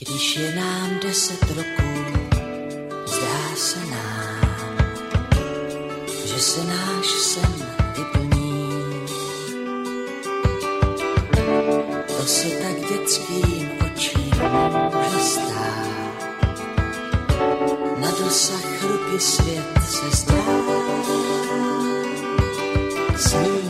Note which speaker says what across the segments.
Speaker 1: Když je nám deset roků, zdá se nám, že se náš sen vyplní. To se tak dětským očím může stát. Na dosah ruky svět se zdá. Sníme,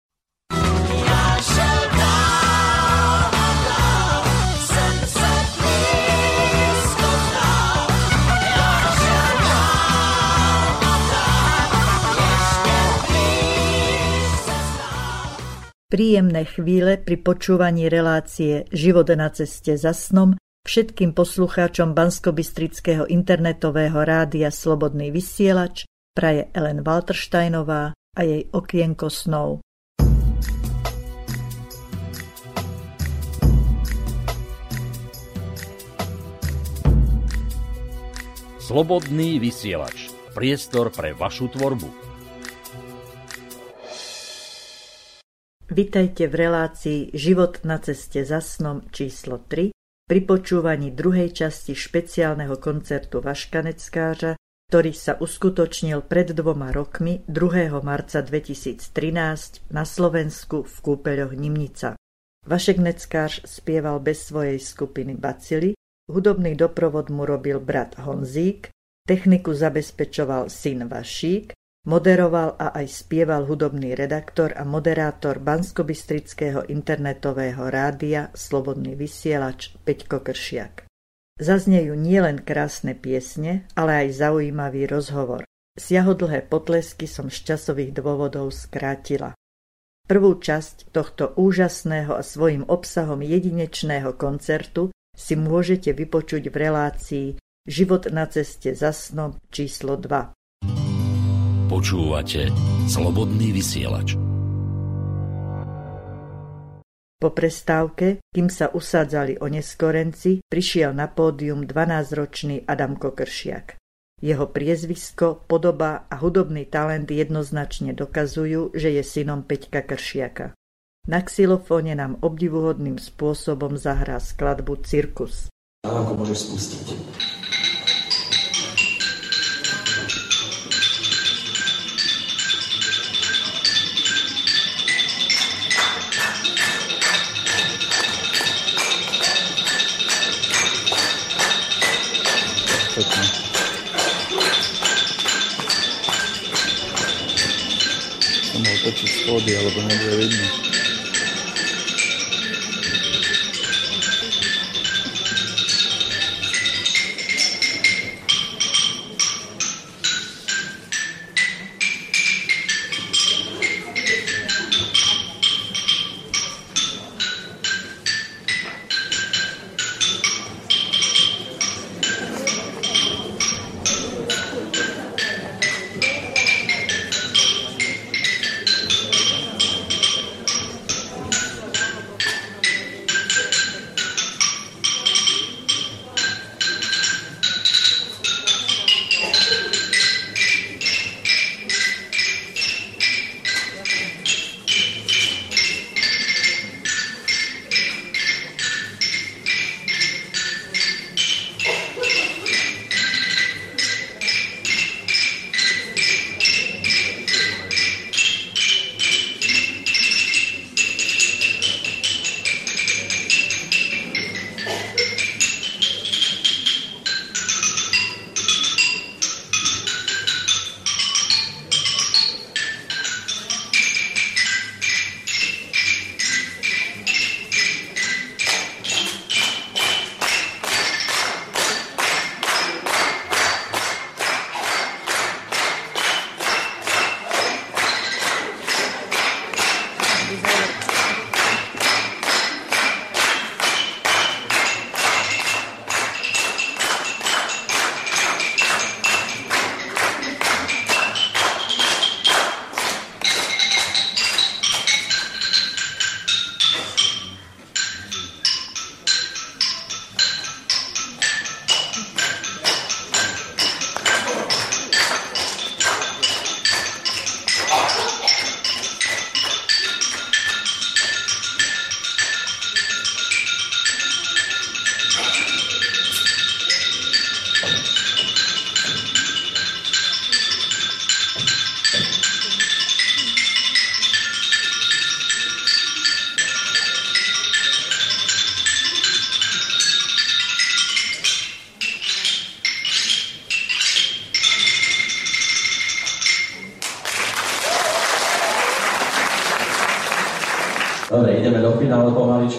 Speaker 2: Príjemné chvíle pri počúvaní relácie Život na ceste za snom všetkým poslucháčom Banskobistrického internetového rádia Slobodný vysielač praje Ellen Waltersteinová a jej okienko snov.
Speaker 3: Slobodný vysielač. Priestor pre vašu tvorbu.
Speaker 2: Vitajte v relácii Život na ceste za snom číslo 3 pri počúvaní druhej časti špeciálneho koncertu Vaškaneckářa, ktorý sa uskutočnil pred dvoma rokmi 2. marca 2013 na Slovensku v kúpeľoch Nimnica. Vašek spieval bez svojej skupiny Bacily, hudobný doprovod mu robil brat Honzík, techniku zabezpečoval syn Vašík Moderoval a aj spieval hudobný redaktor a moderátor Banskobystrického internetového rádia Slobodný vysielač Peťko Kršiak. Zaznejú nielen krásne piesne, ale aj zaujímavý rozhovor. Siahodlhé potlesky som z časových dôvodov skrátila. Prvú časť tohto úžasného a svojim obsahom jedinečného koncertu si môžete vypočuť v relácii Život na ceste za snom číslo 2.
Speaker 3: Počúvate Slobodný vysielač.
Speaker 2: Po prestávke, kým sa usádzali o neskorenci, prišiel na pódium 12-ročný Adam Kokršiak. Jeho priezvisko, podoba a hudobný talent jednoznačne dokazujú, že je synom Peťka Kršiaka. Na xylofóne nám obdivuhodným spôsobom zahrá skladbu Cirkus.
Speaker 4: Ako môžeš spustiť.
Speaker 5: o diálogo não ver ele
Speaker 4: não.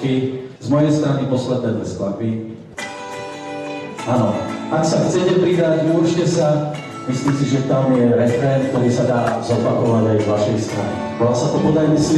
Speaker 4: Pomaličky. Z mojej strany posledné dve skladby. Áno, ak sa chcete pridať, môžete sa. Myslím si, že tam je refrén, ktorý sa dá zopakovať aj z vašej strany. Volá sa to Podajme si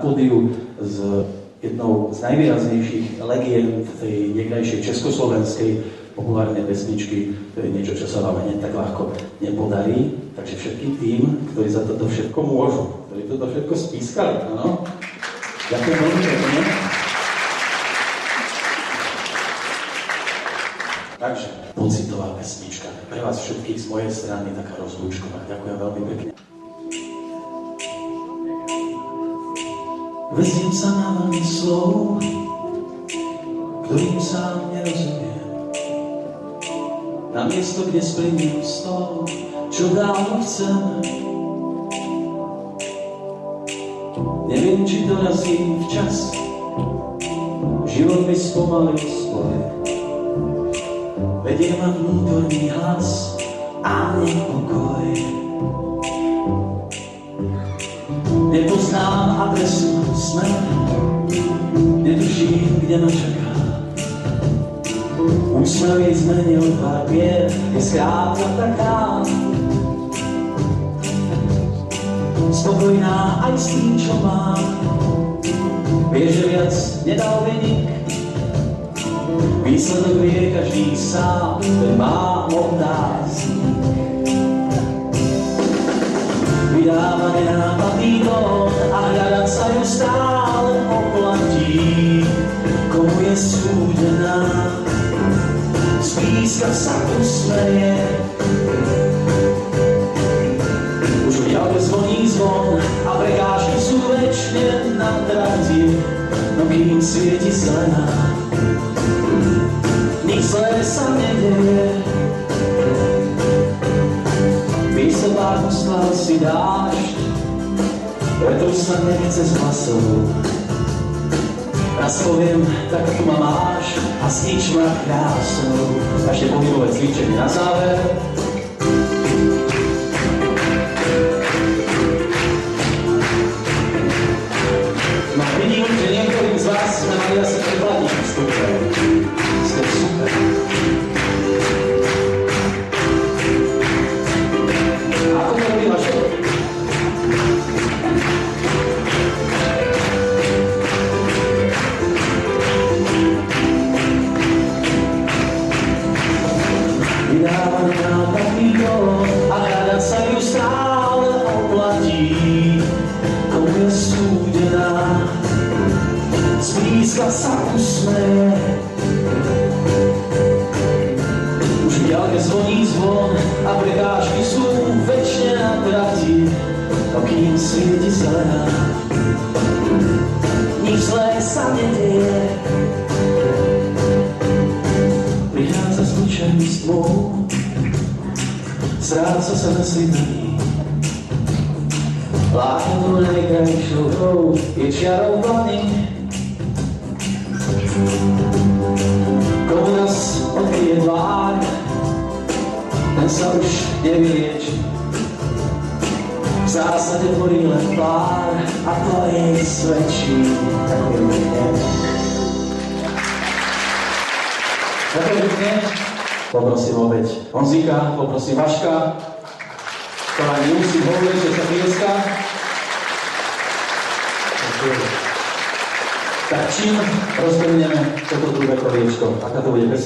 Speaker 4: pódiu s jednou z najvýraznejších legend tej niekdajšej československej populárnej pesničky, to je niečo, čo sa vám hneď tak ľahko nepodarí. Takže všetkým tým, ktorí za toto všetko môžu, ktorí toto všetko spískali, áno, Ďakujem veľmi pekne. Takže pocitová pesnička. Pre vás všetkých z mojej strany taká rozlúčková. Ďakujem veľmi pekne. Veziem sa na vlny slov, ktorým sám nerozumiem. Na miesto, kde splním stôl, čo dávno chcem. Neviem, či dorazím včas, život mi spomalil svoj. Vedie ma vnútorný hlas a nepokoj. Nepoznám adresu smer, netuším, kde ma čaká. Úsmev jej zmenil papier, je skrátka taká. Spokojná aj s tým, čo mám. Vie, že viac nedal vynik. Výsledok vie každý sám, ten má. Vydáva nenápadný tón a hľadať sa ju stále oplatí. Komu je súdená, spíska sa usmeje. Už v ďalke zvoní zvon a prekážky sú večne na trati, no kým svieti zelená. Nič zlé sa nedeje, to si dáš, preto už sa nechce s hlasov. Raz poviem, tak tu ma máš a stíč ma krásou. Ešte pohybové cvičenie na záver.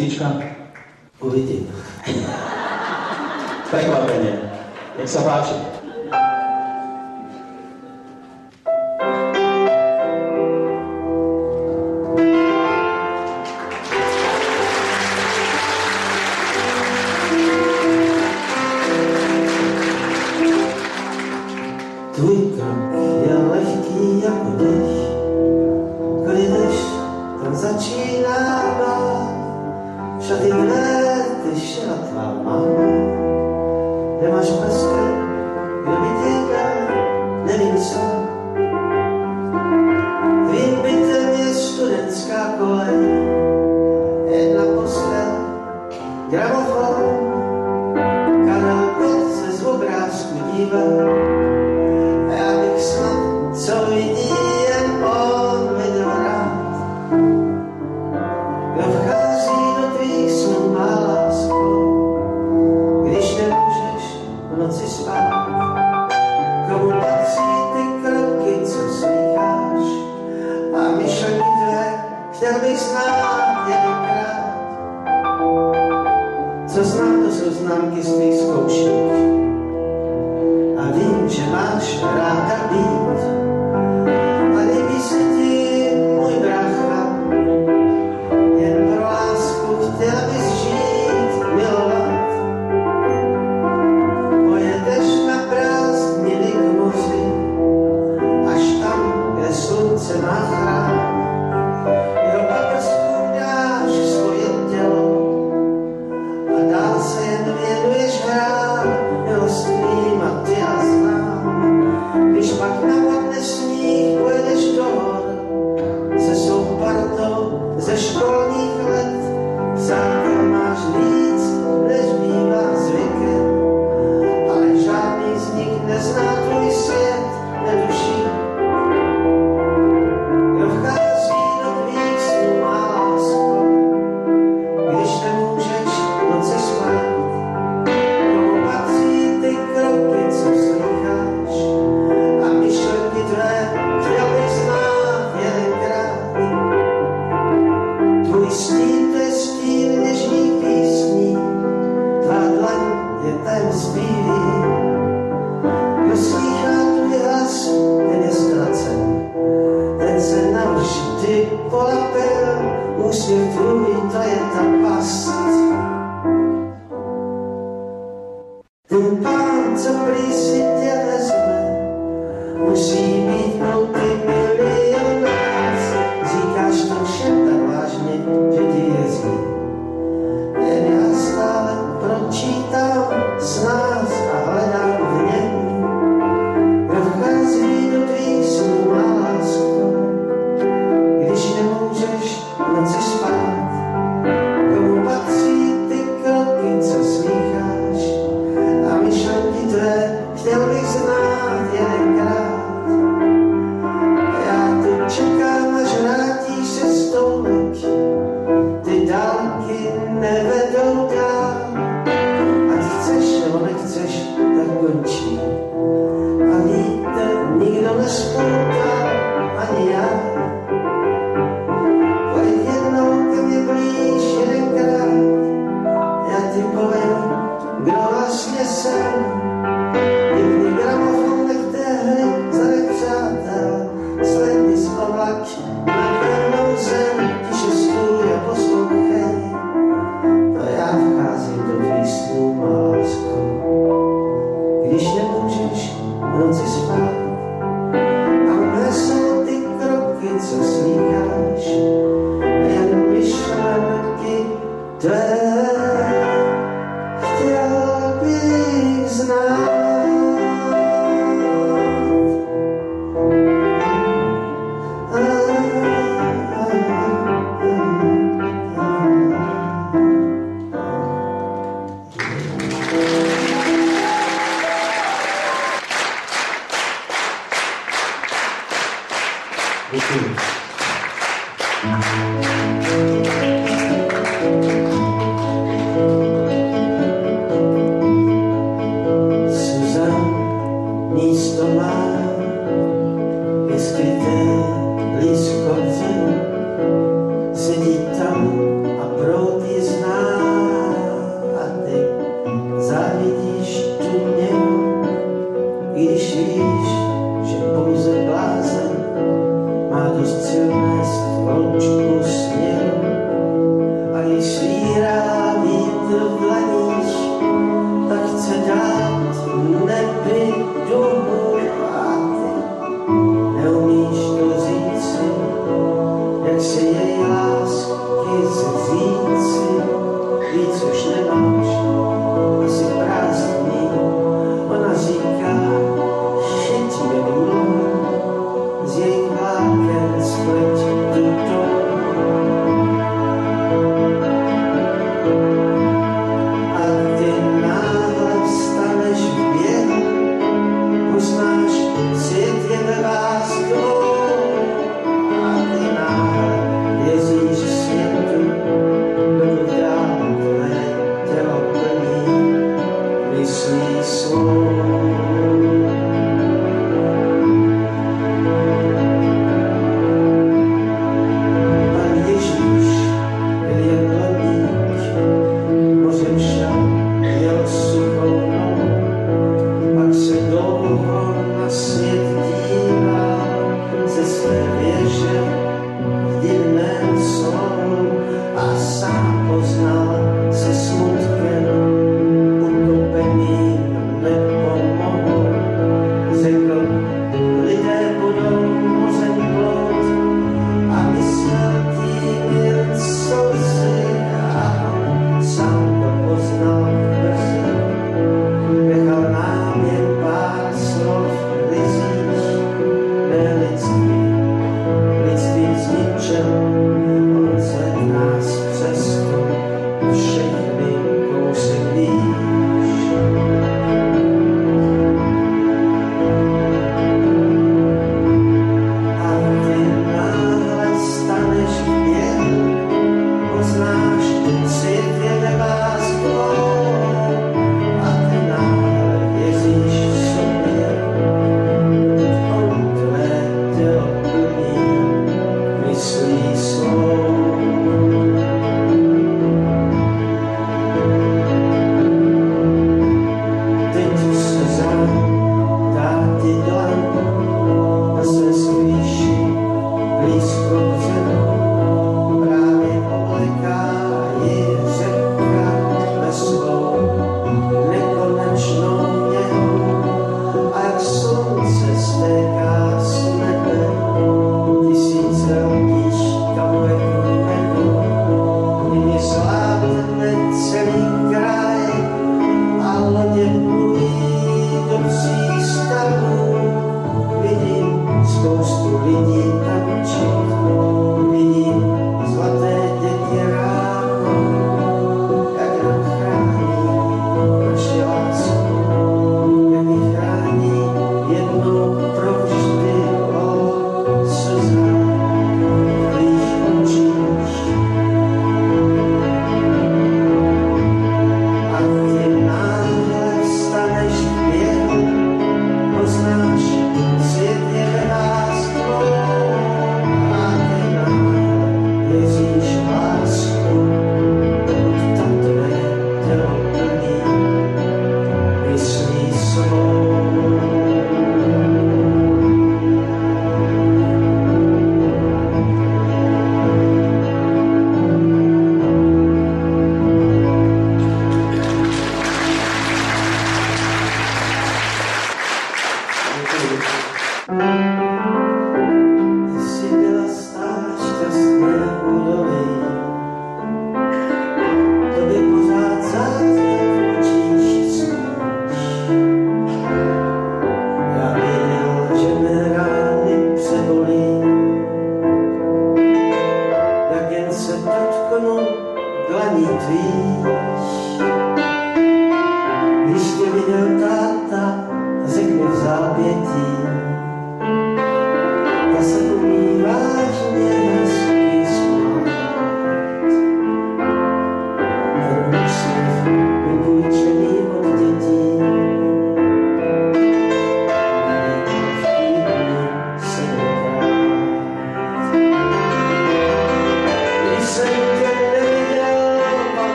Speaker 4: pesnička? Uvidím. Prekvapenie. Nech sa páči.
Speaker 1: Tvůj krok je lehký jako dešť, když jdeš, tam začíná. Aşağı dinle, değişen. no say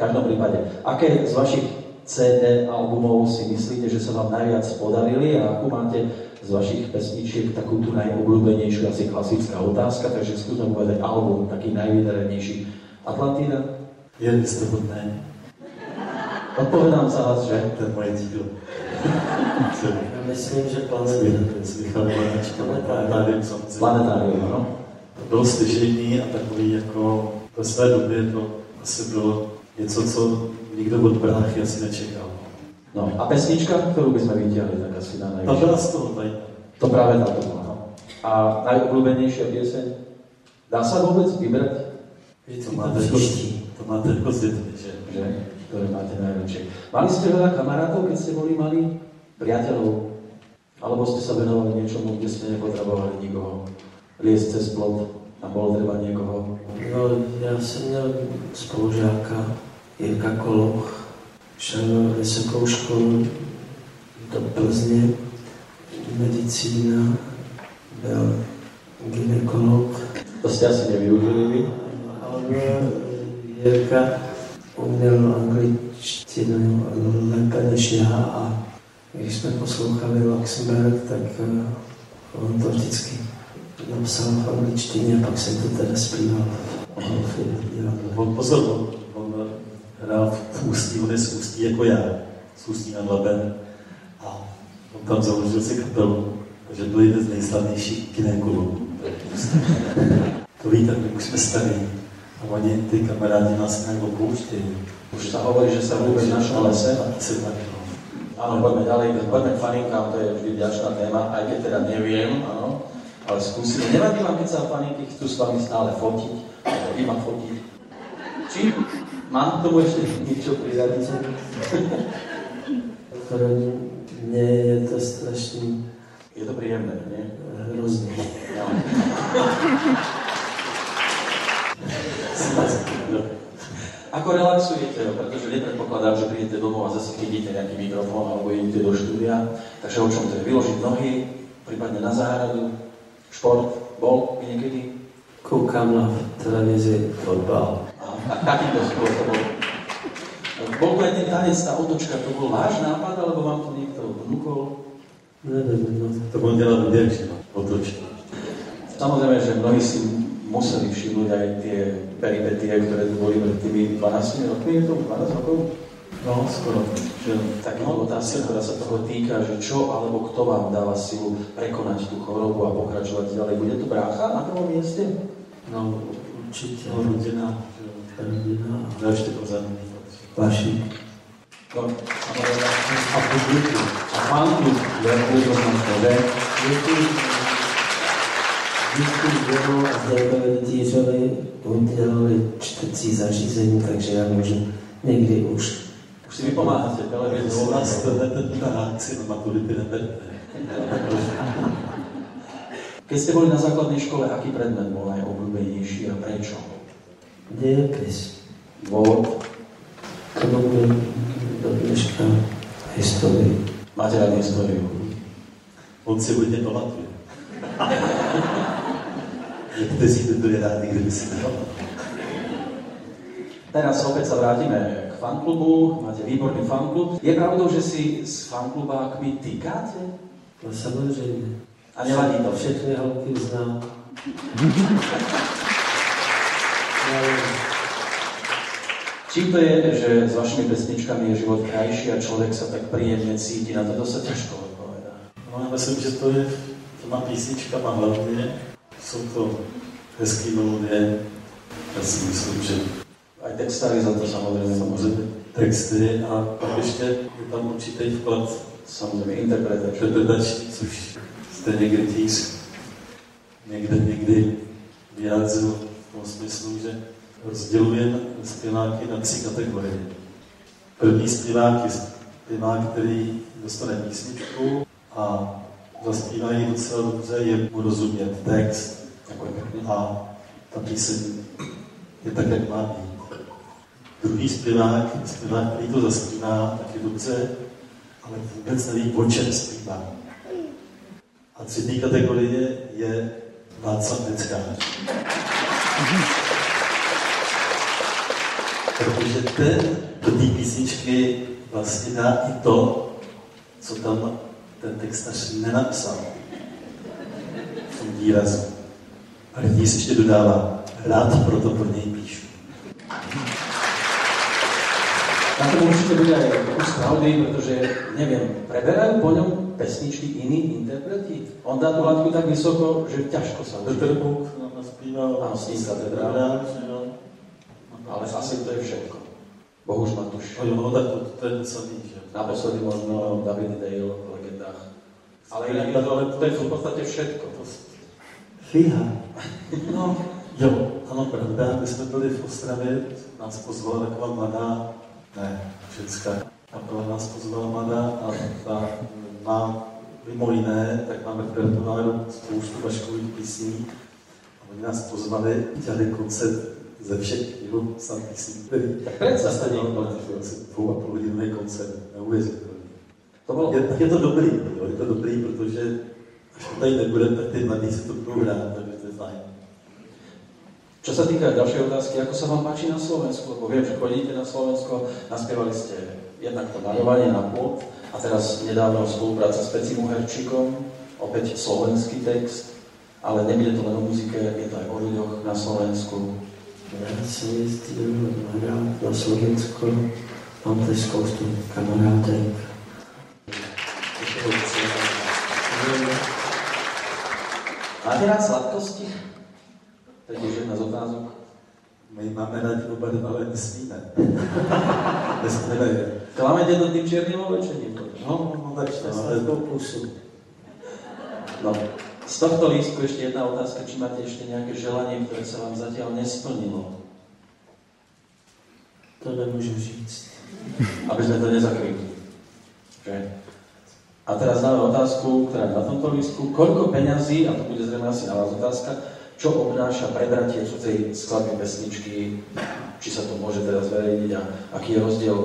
Speaker 1: každom prípade, aké z vašich CD albumov si myslíte, že sa vám najviac podarili a akú máte z vašich pesničiek takú tú najobľúbenejšiu, asi klasická otázka, takže skúsme povedať album, taký najvydarenejší. Atlantída?
Speaker 6: Jen jste hodné,
Speaker 1: Odpovedám za vás, že?
Speaker 6: to je moje dílo.
Speaker 7: Já myslím, že
Speaker 6: Planetárium samozřejmě.
Speaker 1: Planetárium, no?
Speaker 6: To bylo slyšení a takový jako ve své době to asi bylo něco, co nikdo od bráchy asi nečekal.
Speaker 1: No a pesnička, ktorú by sme vytiahli, tak asi na najvyššie.
Speaker 6: byla z toho tady.
Speaker 1: To práve táto bola, no. A najobľúbenejšia pieseň? Dá sa vôbec vybrať?
Speaker 6: Víš, to máte jako, to máte dětmi, že?
Speaker 1: že, ktoré máte najradšej. Mali ste veľa kamarátov, keď ste boli malí? Priateľov? Alebo ste sa venovali niečomu, kde ste nepotrebovali nikoho? Liesť cez plot a bolo treba niekoho?
Speaker 7: No, já jsem měl spolužáka, Jirka Koloch šel vysokou školu do Plzně, medicína, byl ginekolog.
Speaker 4: To ste asi nevyužili vy?
Speaker 7: On Jirka uměl angličtinu lépe než já a když jsme poslouchali Luxemburg, tak eh, on to vždycky napsal v angličtině a pak jsem to teda zpíval.
Speaker 6: On pozor, hrál v Ústí, on je z Ústí jako já, z Ústí nad Labem a on tam založil si kapelu, takže byl jeden z nejslavnějších ginekologů. To víte, my už jsme starí a oni, ty kamarádi nás nějak opouštějí.
Speaker 4: Už sa hovorí, že sa vôbec našom lese.
Speaker 6: Se tak, no.
Speaker 4: Áno, poďme ďalej, poďme k faninkám, to je vždy vďačná téma, aj keď teda neviem, áno, ale skúsime. Nevadí vám, keď sa faninky chcú s vami stále fotiť, alebo iba fotiť? Či mám k tomu ešte niečo pridať?
Speaker 7: Pro mě je to strašný
Speaker 4: Je to príjemné, nie?
Speaker 7: hrozný.
Speaker 4: Ako relaxujete, pretože nepredpokladám, že prídete domov a zase chytíte nejaký mikrofón alebo idete do štúdia. Takže o čom to je? Vyložiť nohy, prípadne na záhradu, šport, bol niekedy?
Speaker 7: Koukám na televizi fotbal.
Speaker 4: Takýmto spôsobom. Bol to aj ten tanec, tá otočka, to bol váš nápad, alebo vám to niekto vnúkol?
Speaker 7: Nevím, no.
Speaker 6: To on dělal vděčně, otočně.
Speaker 4: Samozrejme, že mnohí si museli všimnúť aj tie peripetie, ktoré tu boli pred tými 12 rokmi, je to 12 rokov?
Speaker 6: No, skoro. Že
Speaker 4: Taký otázka, ktorá sa toho týka, že čo alebo kto vám dáva silu prekonať tú chorobu a pokračovať ďalej. Bude to brácha na prvom mieste?
Speaker 7: No, určitě.
Speaker 6: no, rodina, že
Speaker 4: že?
Speaker 7: Zařízení, takže já můžu někdy už.
Speaker 4: Už si vypomáhate
Speaker 6: U
Speaker 4: televíziou.
Speaker 6: nás to ten na reakci na maturity.
Speaker 4: Keď ste boli na základnej škole, aký predmet bol najobľúbenejší a prečo? Dôvod?
Speaker 7: To byl do dneška historii.
Speaker 4: Máte rád históriu.
Speaker 6: On si hodně pamatuje. Někteří by byli rádi, kdyby si nepamatovali.
Speaker 4: Teraz opäť sa vrátime k fanklubu. Máte výborný fanklub. Je pravdou, že si s fanklubákmi týkáte?
Speaker 7: No samozřejmě.
Speaker 4: A nevadí to?
Speaker 7: Všechny holky znám.
Speaker 4: Čím to je, že s vašimi pesničkami je život krajší a človek sa tak príjemne cíti? Na to sa ťažko odpovedá.
Speaker 6: No já myslím, že to je těma písničkama hlavně. Jsou to hezký melodie. Já si myslím, že
Speaker 4: Aj textári za to samozrejme
Speaker 6: samozřejmě texty a pak ještě je tam určitý vklad
Speaker 4: Samozrejme, interpretačný.
Speaker 6: interpretační, což jste někdy tíž někde někdy vyjádřil tom smyslu, že rozdělujeme zpěváky na tři kategorie. První zpěvák je zpěvák, který dostane písničku a zaspívají docela dobře, je mu rozumět text
Speaker 4: pekne.
Speaker 6: a ta píseň je tak, jak má být. Druhý zpěvák, zpěvák, který to zaspívá, tak je dobře, ale vůbec neví, o čem zpívá. A třetí kategorie je Václav Neckář. Protože ten do té písničky vlastně dá i to, co tam ten textař nenapsal v tom výrazu. A Rytíř ještě dodává, rád proto pro něj píšu.
Speaker 4: Na tom určite bude aj kus pravdy, pretože, neviem, preberajú po ňom pesničky iní interpreti? On dá tú hladku tak vysoko, že ťažko sa učí.
Speaker 6: Nám naspíval,
Speaker 4: Áno, sa teda.
Speaker 6: jo.
Speaker 4: Ale asi to je všetko. Bohuž Matuš.
Speaker 6: Jo, tak to, to je to samý, že
Speaker 4: Naposledy možno David Dale v legendách. Ale inak to, to je v podstate všetko.
Speaker 6: To,
Speaker 7: Fíha.
Speaker 6: no, jo, ano, pravda, my jsme byli v Ostravě, nás pozvala taková mladá, ne, ženská, kapela nás pozvala mladá a ta má mimo jiné, tak máme repertoáru spoustu vaškových písní. Oni nás pozvali, dělali koncert ze všech jeho
Speaker 4: predstav
Speaker 6: zastavil
Speaker 4: si
Speaker 6: na dvou a půl hodinový koncert. Neuvěřitelný.
Speaker 4: To bolo...
Speaker 6: Je, je to dobrý, jo, je to dobrý, protože až to tady nebude, tak ty mladí si to budou hrát, takže to je fajn.
Speaker 4: Čo sa týka ďalšej otázky, ako sa vám páči na Slovensku? Lebo viem, že chodíte na Slovensko, naspievali ste jednak to maľovanie na pôd a teraz nedávno spolupráca s Pecim Uherčíkom, opäť slovenský text, ale nebude to len o muzike, je to aj o ľuďoch na Slovensku.
Speaker 1: Rád se jezdil hrát na Slovensko, mám tady spoustu kamarádek.
Speaker 4: Máte rád sladkosti? To je tiež jedna z otázok.
Speaker 6: My máme rádi oba dva, ale nesmíme. nesmíme je.
Speaker 4: Klamete to tým čiernym oblečením.
Speaker 6: No, no, tak to, ale
Speaker 1: Sladkou pusu.
Speaker 4: No, z tohto lístku ešte jedna otázka, či máte ešte nejaké želanie, ktoré sa vám zatiaľ nesplnilo,
Speaker 1: To nemůžu říct.
Speaker 4: aby sme to nezakryli. Že? A teraz dáme otázku, ktorá je na tomto lístku. Koľko peňazí, a to bude zrejme asi na vás otázka, čo obnáša prebratie cudzej skladby pesničky, či sa to môže teraz zverejniť a aký je rozdiel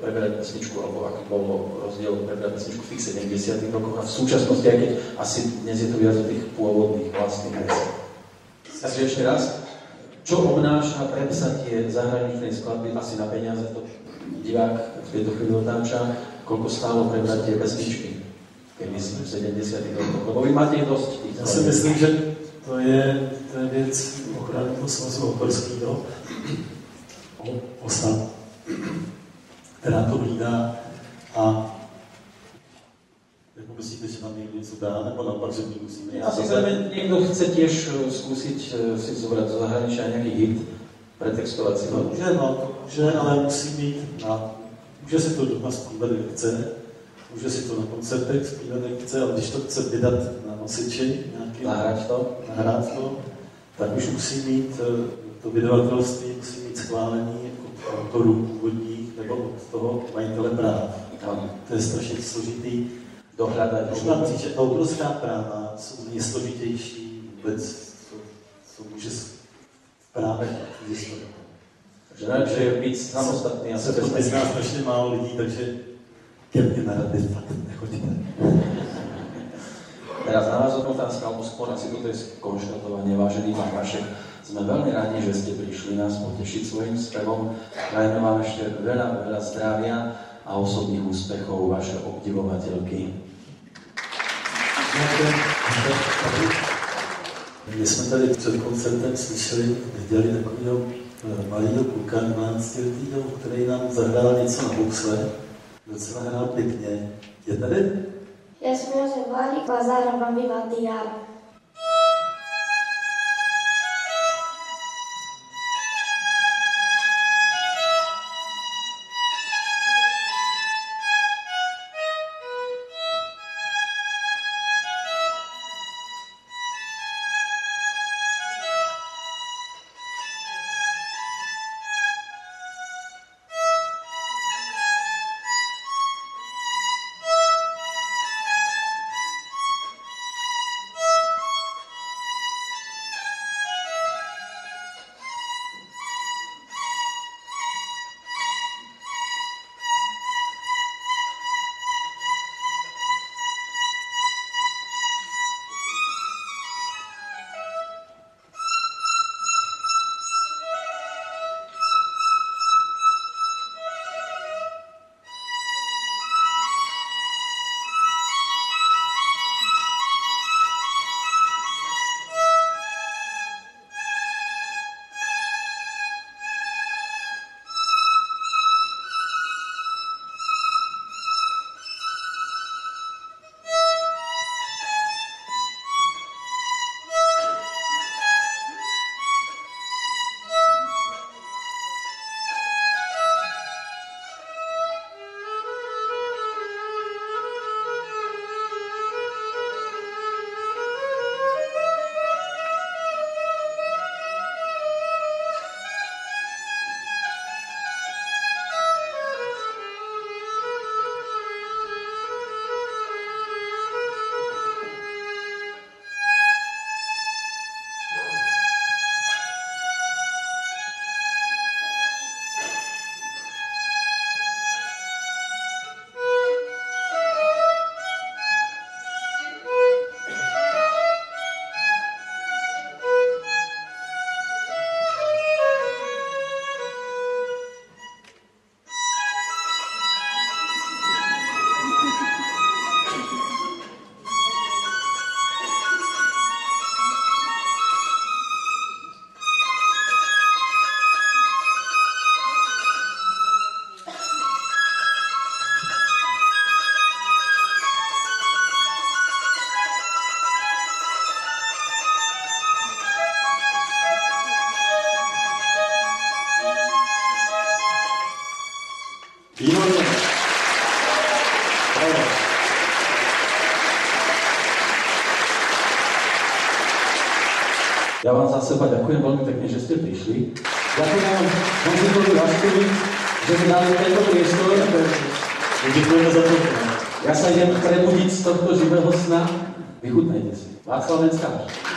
Speaker 4: preberať pesničku, alebo aký bol rozdiel preberať pesničku v tých 70 rokoch a v súčasnosti, aj keď asi dnes je to viac o tých pôvodných vlastných veciach. Takže ešte raz, čo obnáša prepsatie zahraničnej skladby asi na peniaze, to divák v tejto chvíli otáča, koľko stálo prebratie pesničky, keď myslím v 70 rokoch, lebo vy máte dosť tých
Speaker 6: Já si myslím, že to je, to je věc ochranného svazu operského, OSA, která to hlídá a jako myslíte, že nám někdo něco dá, nebo naopak, že my musíme
Speaker 4: Ja si zrejme niekto chce tiež eh, skúsiť eh, si zobrať zo zahraničia nejaký hit, pretextovať si ho.
Speaker 6: může, no, to může, ale musí mít na, může si to doma zpívat, jak chce, může si to na koncertech zpívat, jak chce, ale když to chce vydat na nosiči, nějaký,
Speaker 4: Nahrať to.
Speaker 6: nahrát to, tak už musí mít, eh, to vydavatelství musí mít schválení od autorů původních nebo od toho majitele práv. To je strašně složitý.
Speaker 4: Dohľadať.
Speaker 6: Možná říct, že autorská práva jsou nejsložitější vůbec, co, co může v právech existovat.
Speaker 4: Takže najlepšie je byť samostatný a
Speaker 6: se to vyzná strašně málo lidí, takže ke mně na rady fakt nechoďte.
Speaker 4: Teraz na vás otázka, alebo skôr asi toto je konštatovanie, vážený pán Vašek. Sme veľmi radi, že ste prišli nás potešiť svojim spevom. Prajeme vám ešte veľa, veľa zdravia a osobných úspechov vaše obdivovateľky.
Speaker 6: My jsme tady před koncertem slyšeli, viděli takového eh, malého kluka 12 letého, který nám zahrál něco na boxle. Docela hrál pěkně. Je tady?
Speaker 8: Ja som Jozef
Speaker 4: Várik a zároveň bývam diárom. osoba. Ďakujem veľmi pekne, že ste prišli. Ďakujem vám Honzikovi Vaškovi, že mi dali tento priestor.
Speaker 6: Ďakujeme za to.
Speaker 4: Ja sa idem prebudiť z tohto živého sna. Vychutnajte si. Václav
Speaker 1: Venskáš.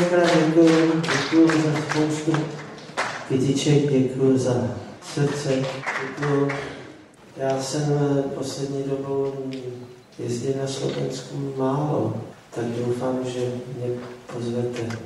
Speaker 1: Pane krát děkuji, za spoustu kytiček, děkuji za srdce, děkuji. Já
Speaker 9: jsem eh, poslední dobou jezdil na Slovensku málo,
Speaker 1: tak doufám, že mě pozvete.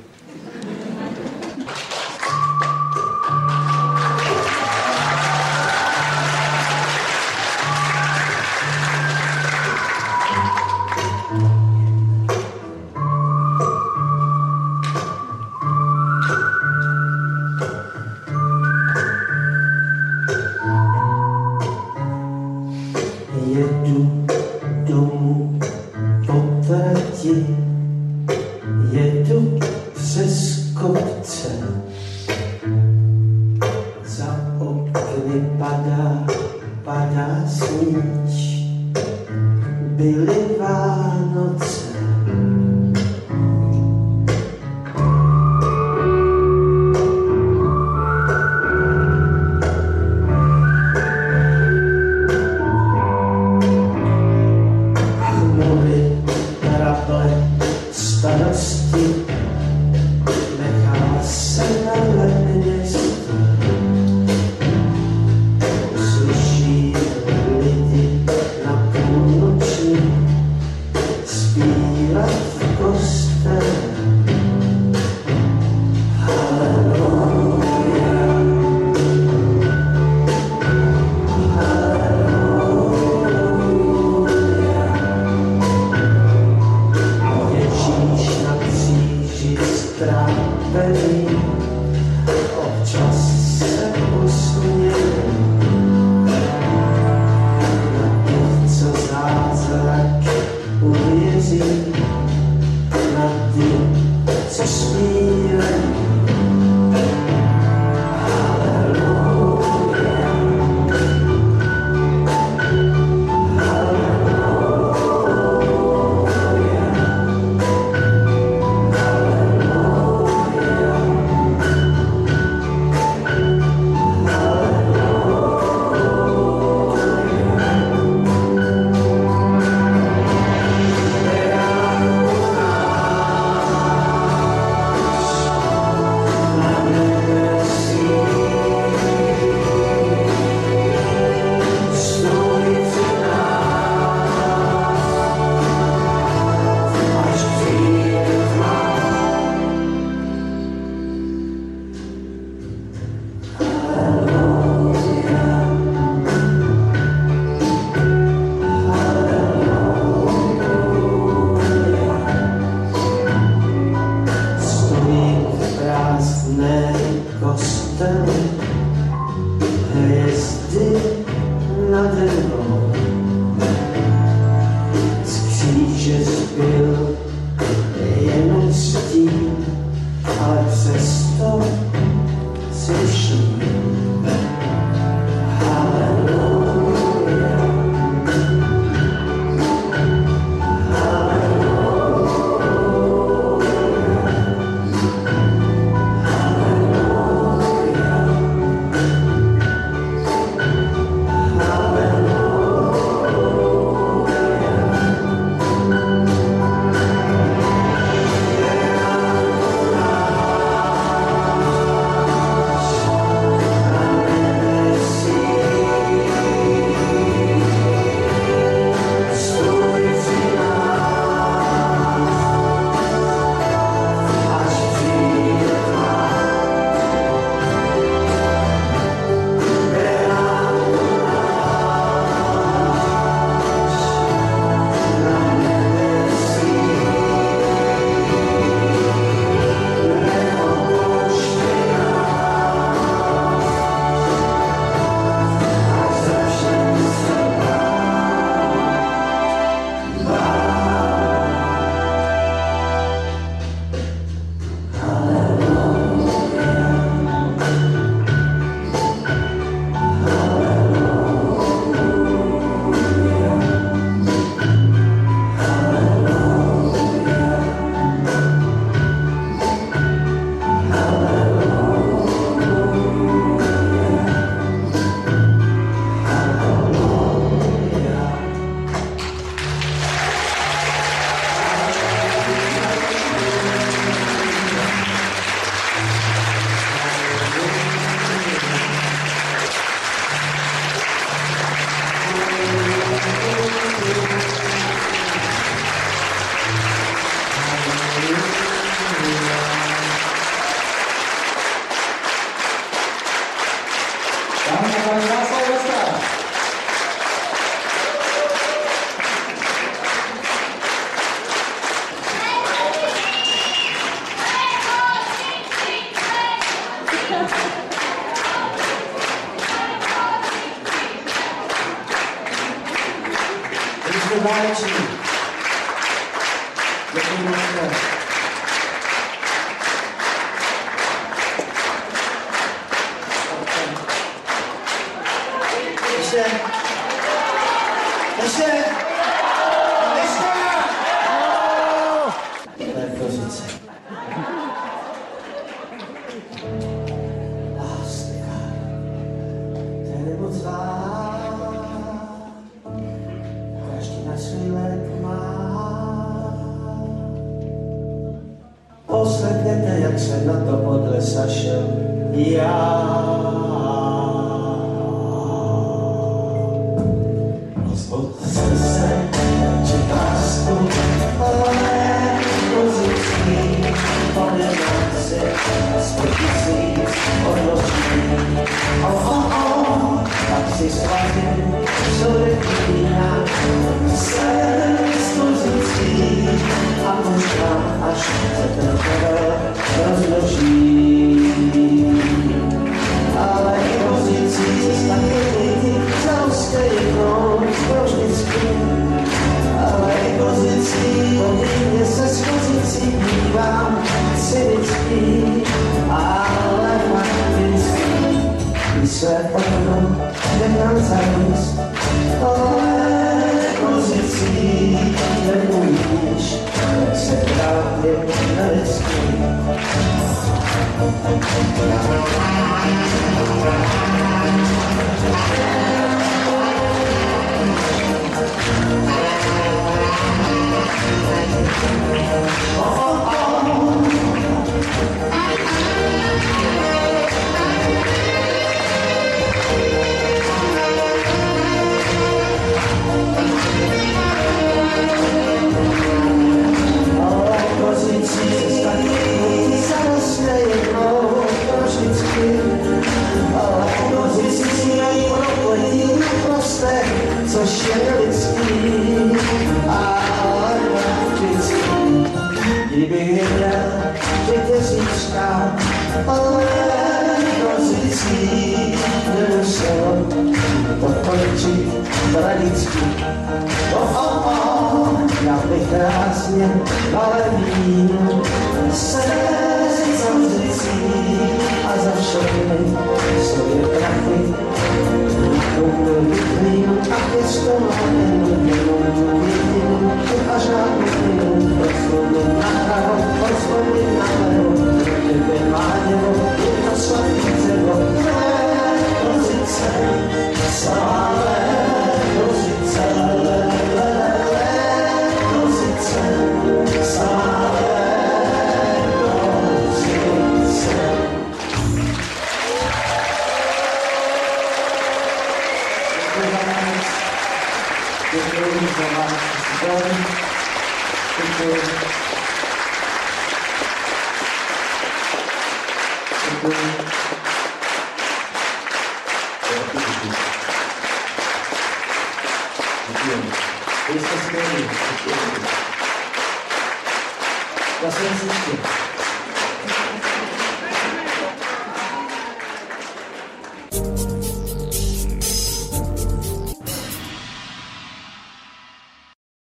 Speaker 9: My jsme báječní.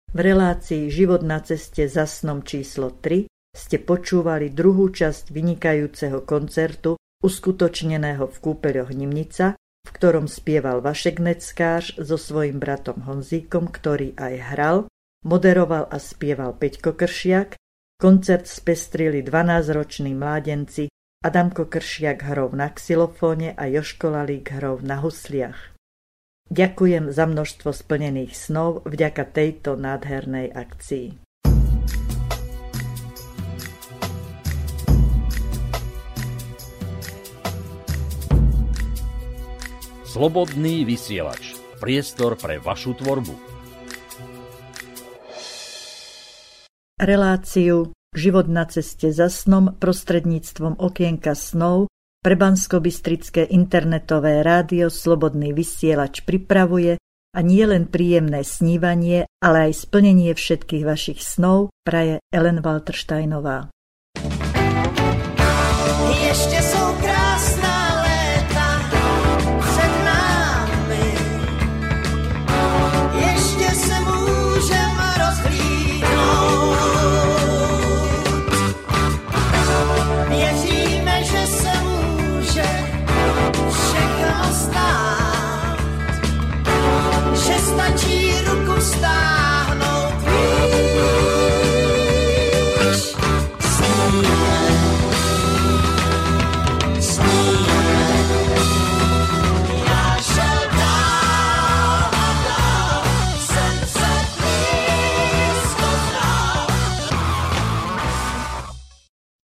Speaker 2: V relácii Život na ceste za snom číslo 3 ste počúvali druhú časť vynikajúceho koncertu uskutočneného v kúpeľoch Nimnica, v ktorom spieval Vašek Neckář so svojím bratom Honzíkom, ktorý aj hral, moderoval a spieval Peťko Kršiak, koncert spestrili 12-roční mládenci Adamko Kršiak hrou na xylofóne a Joško Lalík hrou na husliach. Ďakujem za množstvo splnených snov vďaka tejto nádhernej akcii.
Speaker 3: Slobodný vysielač. Priestor pre vašu tvorbu.
Speaker 2: Reláciu Život na ceste za snom prostredníctvom okienka snov Prebansko-Bystrické internetové rádio Slobodný vysielač pripravuje a nie len príjemné snívanie, ale aj splnenie všetkých vašich snov praje Ellen Waltersteinová. Ešte som